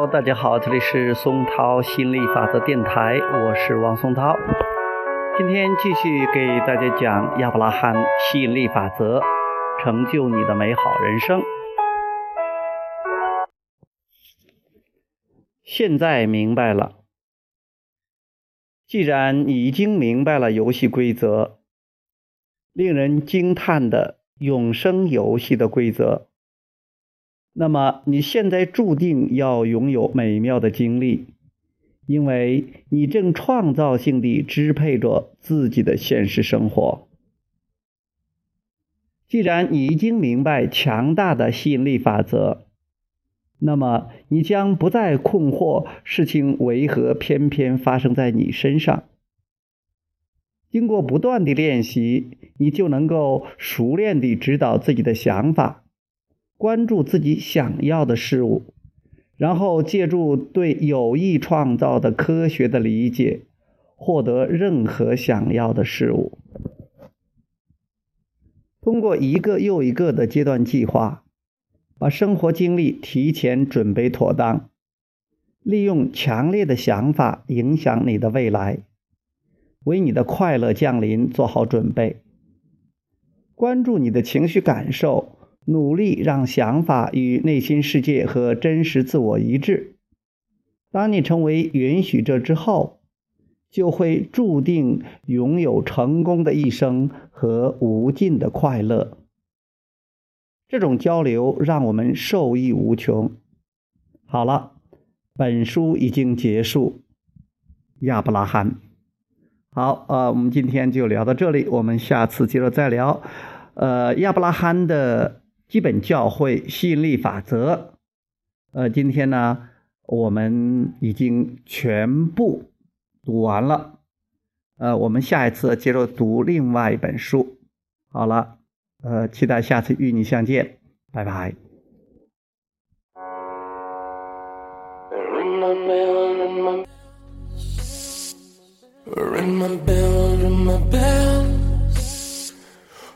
涛大家好，这里是松涛心理法则电台，我是王松涛。今天继续给大家讲亚伯拉罕吸引力法则，成就你的美好人生。现在明白了，既然你已经明白了游戏规则，令人惊叹的永生游戏的规则。那么你现在注定要拥有美妙的经历，因为你正创造性地支配着自己的现实生活。既然你已经明白强大的吸引力法则，那么你将不再困惑事情为何偏偏发生在你身上。经过不断的练习，你就能够熟练地指导自己的想法。关注自己想要的事物，然后借助对有意创造的科学的理解，获得任何想要的事物。通过一个又一个的阶段计划，把生活经历提前准备妥当，利用强烈的想法影响你的未来，为你的快乐降临做好准备。关注你的情绪感受。努力让想法与内心世界和真实自我一致。当你成为允许者之后，就会注定拥有成功的一生和无尽的快乐。这种交流让我们受益无穷。好了，本书已经结束。亚伯拉罕，好，呃，我们今天就聊到这里，我们下次接着再聊。呃，亚伯拉罕的。基本教会吸引力法则，呃，今天呢，我们已经全部读完了，呃，我们下一次接着读另外一本书。好了，呃，期待下次与你相见，拜拜。Ring my bell,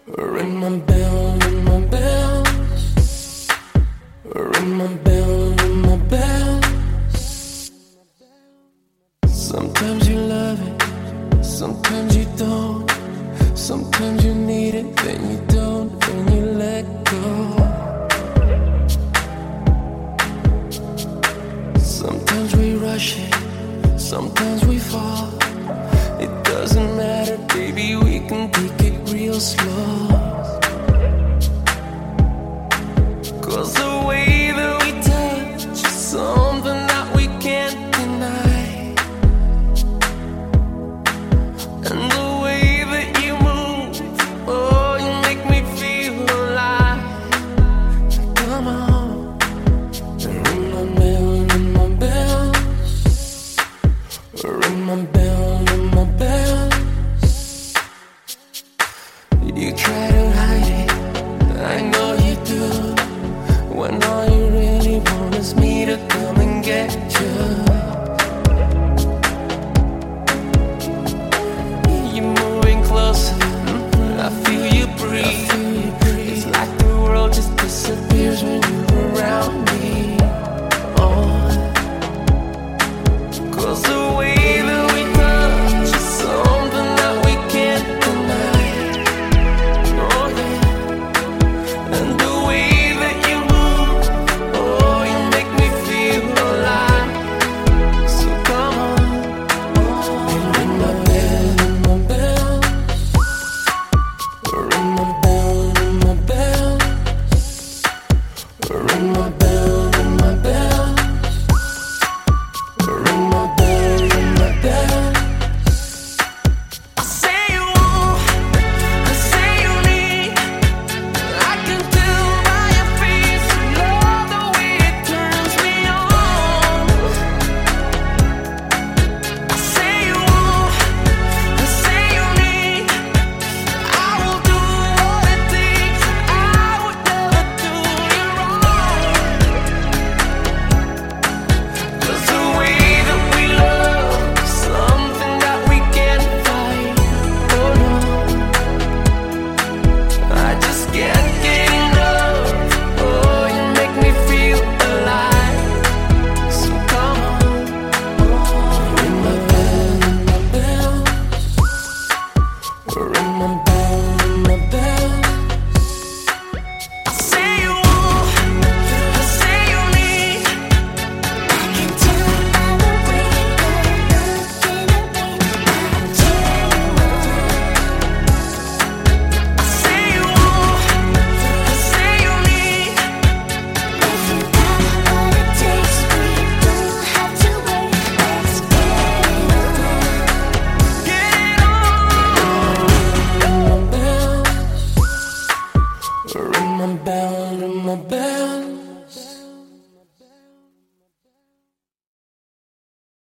ring my bells. Sometimes you love it, sometimes you don't. Sometimes you need it, then you don't, You try to hide it, I know you do. When all you really want is me to come and get you.